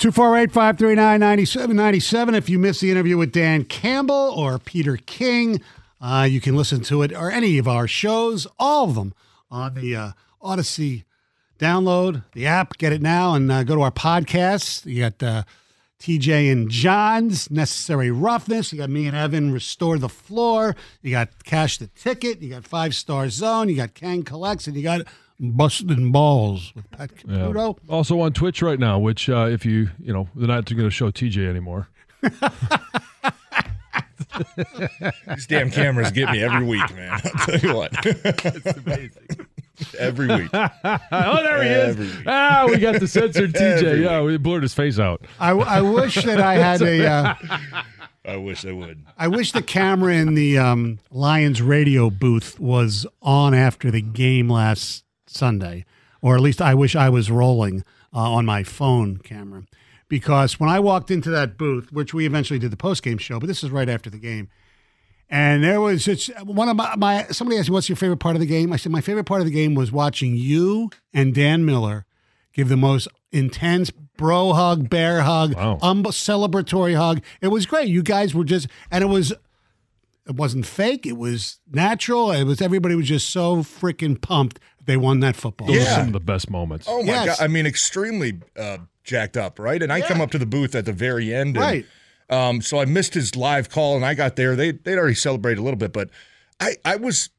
248 539 9797. If you missed the interview with Dan Campbell or Peter King, uh, you can listen to it or any of our shows, all of them, on the uh, Audacy download, the app, get it now, and uh, go to our podcast. You got uh, TJ and John's Necessary Roughness. You got me and Evan Restore the Floor. You got Cash the Ticket. You got Five Star Zone. You got Kang Collects, and you got Busting Balls with Pat Caputo. Yeah. Also on Twitch right now, which uh, if you you know they're not going to show TJ anymore. These damn cameras get me every week, man. I'll tell you what. it's amazing. every week. oh, there he Every is. week. Ah, we got the censored TJ. Every Yeah, we blurred his face out. I, I wish that I had a. Uh, I wish I would. I wish the camera in the um, Lions radio booth was on after the game last Sunday, or at least I wish I was rolling uh, on my phone camera. Because when I walked into that booth, which we eventually did the post game show, but this is right after the game, and there was just one of my, my somebody asked me, "What's your favorite part of the game?" I said, "My favorite part of the game was watching you and Dan Miller give the most intense bro hug, bear hug, Wow. um, celebratory hug. It was great. You guys were just, and it was, it wasn't fake. It was natural. It was everybody was just so freaking pumped they won that football. Those are Yeah. some of the best moments. Oh my Yes. god! I mean, extremely uh, jacked up, right? And I come up to the booth at the very end, and, Right. Um, so I missed his live call, and I got there. They they'd already celebrated a little bit, but I I was.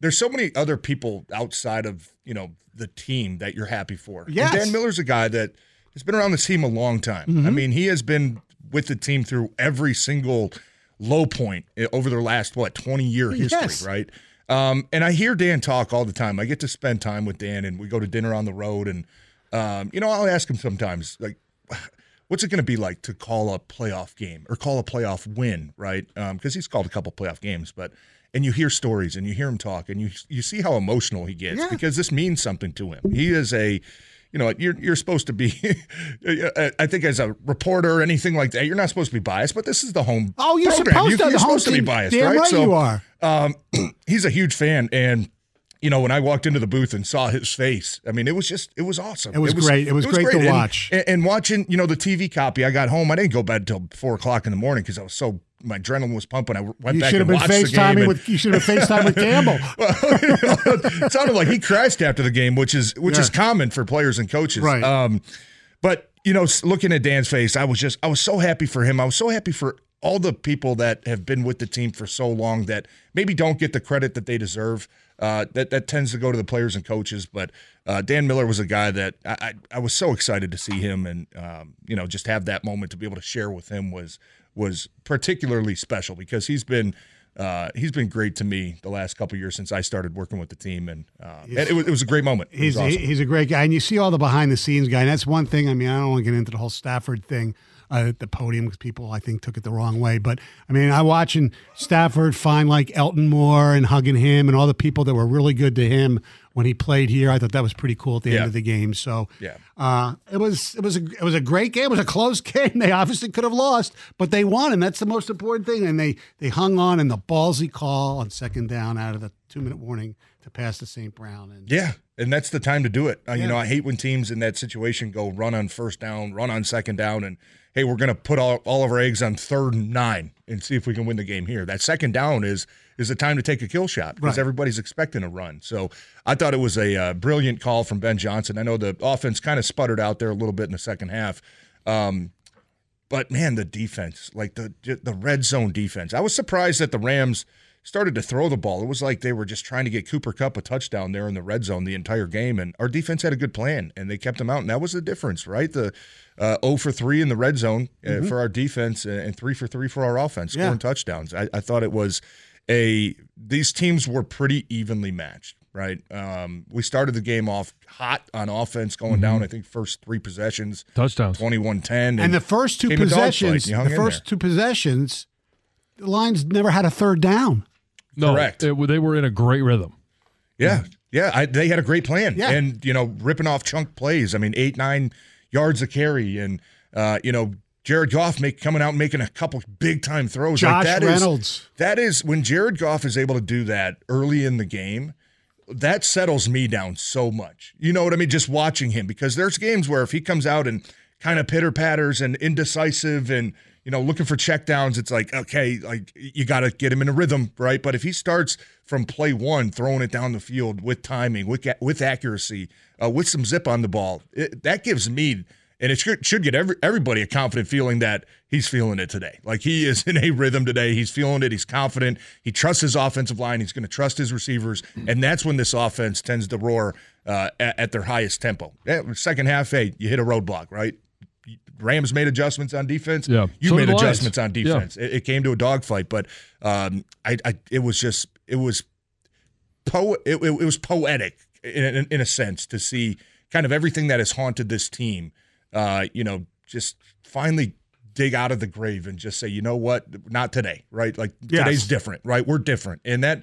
There's so many other people outside of you know the team that you're happy for. And Dan Miller's a guy that has been around the team a long time. I Mm-hmm. mean, he has been with the team through every single low point eh, over their last what 20 year history, Yes. right? Um, and I hear Dan talk all the time. I get to spend time with Dan, and we go to dinner on the road. And um, you know, I'll ask him sometimes, like, what's it going to be like to call a playoff game or call a playoff win, right? Because he's called a couple playoff games, but and you hear stories and you hear him talk, and you you see how emotional he gets Yeah. because this means something to him. He is a you know, you're you're supposed to be. I think as a reporter or anything like that, you're not supposed to be biased. But this is the home. Oh, you're program. supposed You- to. You're supposed to be biased, right? right you are. Um, he's a huge fan, and you know, when I walked into the booth and saw his face, I mean, it was just, it was awesome. It was great. It was great to And- watch. And, and watching, you know, the TV copy, I got home. I didn't go to bed until four o'clock in the morning because I was so my adrenaline was pumping. I went You back and been watched the game. And- with. You should have been FaceTime with Campbell. well, you know, it sounded like he crashed after the game, which is which is common for players and coaches. Right. Um, but you know, looking at Dan's face, I was just I was so happy for him. I was so happy for all the people that have been with the team for so long that maybe don't get the credit that they deserve. Uh, that that tends to go to the players and coaches. But uh, Dan Miller was a guy that I, I, I was so excited to see him, and um, you know, just have that moment to be able to share with him was was particularly special because he's been uh, he's been great to me the last couple years since I started working with the team, and, uh, and it, was, it was a great moment. He's awesome. he's a great guy, and you see all the behind the scenes guy. And that's one thing. I mean, I don't want to get into the whole Stafford thing uh, at the podium because people I think took it the wrong way. But I mean, I watching Stafford find like Elton Moore and hugging him, and all the people that were really good to him when he played here. I thought that was pretty cool at the Yeah. end of the game. So Yeah. uh, it was it was a it was a great game. It was a close game. They obviously could have lost, but they won, and that's the most important thing. And they they hung on, and the ballsy call on second down out of the two minute warning to pass to St. Brown. And Yeah, and that's the time to do it. Uh, Yeah. You know, I hate when teams in that situation go run on first down, run on second down, and hey, we're going to put all, all of our eggs on third and nine and see if we can win the game here. That second down is is the time to take a kill shot because Right. everybody's expecting a run. So I thought it was a uh, brilliant call from Ben Johnson. I know the offense kind of sputtered out there a little bit in the second half. Um, but man, the defense, like the the red zone defense, I was surprised that the Rams started to throw the ball. It was like they were just trying to get Cooper Kupp a touchdown there in the red zone the entire game, and our defense had a good plan, and they kept them out, and that was the difference, right? The uh, 0 for 3 in the red zone uh, mm-hmm. for our defense, and 3 for 3 for our offense, scoring yeah. touchdowns. I, I thought it was a these teams were pretty evenly matched right? Um, we started the game off hot on offense, going mm-hmm. down, I think, first three possessions. Touchdowns. 21 10. And, and, the first two possessions, the first two possessions, the Lions never had a third down. No, Correct. It, they were in a great rhythm. Yeah. Yeah. I, they had a great plan. Yeah. And, you know, ripping off chunk plays. I mean, eight, nine yards of carry. And, uh, you know, Jared Goff make coming out and making a couple big time throws. Josh like that Reynolds. Is, that is when Jared Goff is able to do that early in the game. That settles me down so much. You know what I mean? Just watching him because there's games where if he comes out and kind of pitter patters and indecisive and you know, looking for checkdowns, it's like, okay, like you got to get him in a rhythm, right? But if he starts from play one, throwing it down the field with timing, with with accuracy, uh, with some zip on the ball, it, that gives me, and it should, should get every, everybody a confident feeling that he's feeling it today. Like he is in a rhythm today. He's feeling it. He's confident. He trusts his offensive line. He's going to trust his receivers. And that's when this offense tends to roar uh, at, at, their highest tempo. Yeah, second half, hey, you hit a roadblock, right? Rams made adjustments on defense. Yeah, you so made adjustments on defense. Yeah. It, it, came to a dogfight, but um, I, I, it was just it was po it, it, was poetic in, in, in, a sense to see kind of everything that has haunted this team. Uh, you know, just finally dig out of the grave and just say, you know what, not today, right? Like yes. today's different, right? We're different, and that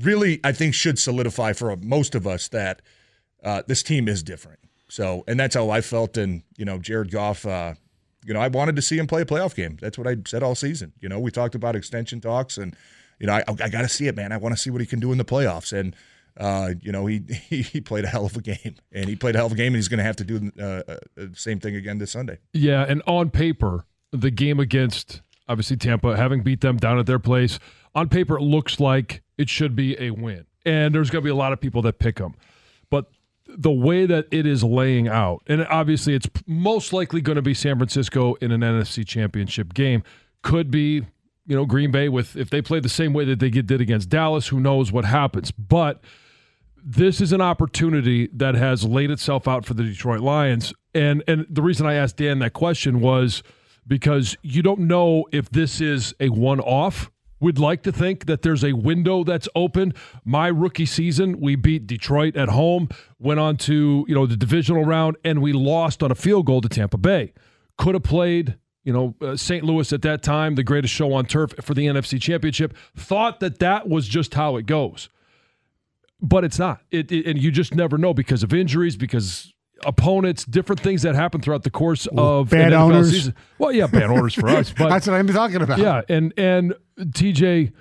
really I think should solidify for most of us that uh, this team is different. So, and that's how I felt. And, you know, Jared Goff, uh, you know, I wanted to see him play a playoff game. That's what I said all season. You know, we talked about extension talks, and, you know, I, I got to see it, man. I want to see what he can do in the playoffs. And, uh, you know, he, he, played a hell of a game, and he played a hell of a game, and he's going to have to do uh, uh, the same thing again this Sunday. Yeah, and on paper, the game against obviously Tampa, having beat them down at their place, on paper it looks like it should be a win, and there's going to be a lot of people that pick them, the way that it is laying out, and obviously it's most likely going to be San Francisco in an NFC championship game, could be, you know, Green Bay with if they play the same way that they did against Dallas, who knows what happens. But this is an opportunity that has laid itself out for the Detroit Lions. And and the reason I asked Dan that question was because you don't know if this is a one off would like to think that there's a window that's open. My rookie season, we beat Detroit at home, went on to, you know, the divisional round and we lost on a field goal to Tampa Bay. Could have played, you know, uh, St. Louis at that time, the greatest show on turf for the NFC Championship. Thought that that was just how it goes. But it's not. It, it and you just never know because of injuries, because opponents, different things that happen throughout the course of bad owners. Season. Well, yeah, bad owners for us. But that's what I'm talking about. Yeah, and and TJ,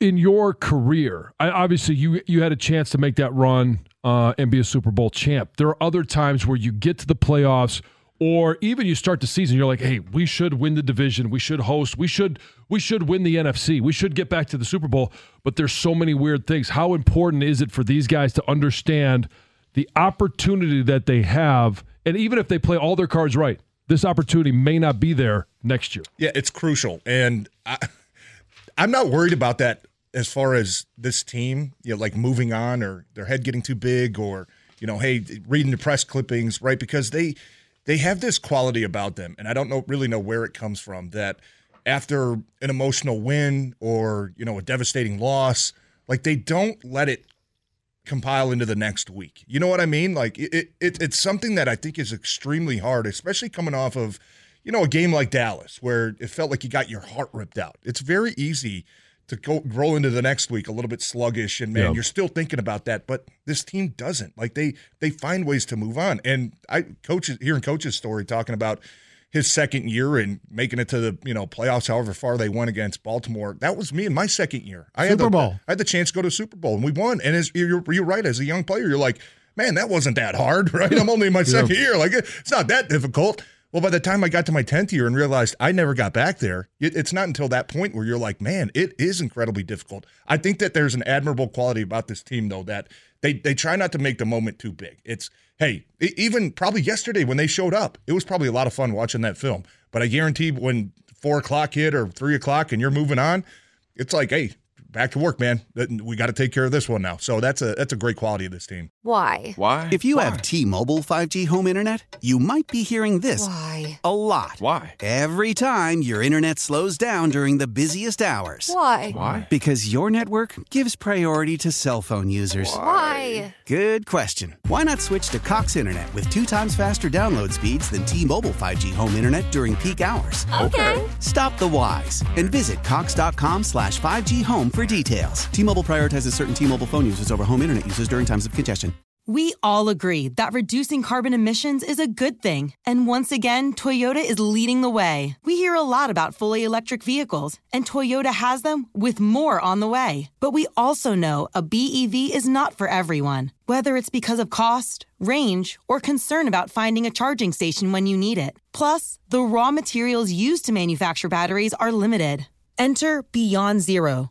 in your career, I, obviously you you had a chance to make that run uh, and be a Super Bowl champ. There are other times where you get to the playoffs, or even you start the season, you're like, hey, we should win the division, we should host, we should we should win the NFC, we should get back to the Super Bowl. But there's so many weird things. How important is it for these guys to understand? The opportunity that they have, and even if they play all their cards right, this opportunity may not be there next year. Yeah, it's crucial, and I, I'm not worried about that as far as this team, you know, like moving on or their head getting too big, or you know, hey, reading the press clippings, right? Because they they have this quality about them, and I don't know really know where it comes from. That after an emotional win or you know a devastating loss, like they don't let it compile into the next week. You know what I mean? Like it, it it's something that I think is extremely hard, especially coming off of, you know, a game like Dallas where it felt like you got your heart ripped out. It's very easy to go roll into the next week a little bit sluggish and man, you're still thinking about that, but this team doesn't. Like they they find ways to move on. And I coaches hearing coach's story talking about his second year and making it to the you know playoffs, however far they went against Baltimore. That was me in my second year. I Super had the, Bowl. I had the chance to go to a Super Bowl and we won. And as you're, you're right, as a young player, you're like, man, that wasn't that hard, right? I'm only in my second yeah. year. Like it's not that difficult. Well, by the time I got to my 10th year and realized I never got back there, it, it's not until that point where you're like, man, it is incredibly difficult. I think that there's an admirable quality about this team, though, that they, they try not to make the moment too big. It's hey, even probably yesterday when they showed up, it was probably a lot of fun watching that film. But I guarantee when four o'clock hit or three o'clock and you're moving on, it's like, hey, back to work, man. We got to take care of this one now. So that's a that's a great quality of this team. Why? Why? If you Why? have T-Mobile 5G home internet, you might be hearing this Why? a lot. Why? Every time your internet slows down during the busiest hours. Why? Why? Because your network gives priority to cell phone users. Why? Good question. Why not switch to Cox Internet with two times faster download speeds than T-Mobile 5G home internet during peak hours? Okay. Stop the whys and visit cox.com slash 5G home for details. T-Mobile prioritizes certain T-Mobile phone users over home internet users during times of congestion. We all agree that reducing carbon emissions is a good thing. And once again, Toyota is leading the way. We hear a lot about fully electric vehicles, and Toyota has them with more on the way. But we also know a BEV is not for everyone, whether it's because of cost, range, or concern about finding a charging station when you need it. Plus, the raw materials used to manufacture batteries are limited. Enter Beyond Zero,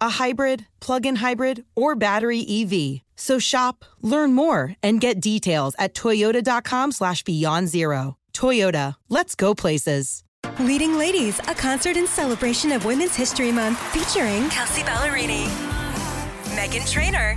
a hybrid, plug in hybrid, or battery EV. So shop, learn more, and get details at toyota.com slash beyond zero. Toyota, let's go places. Leading Ladies, a concert in celebration of Women's History Month featuring Kelsea Ballerini, Meghan Trainor,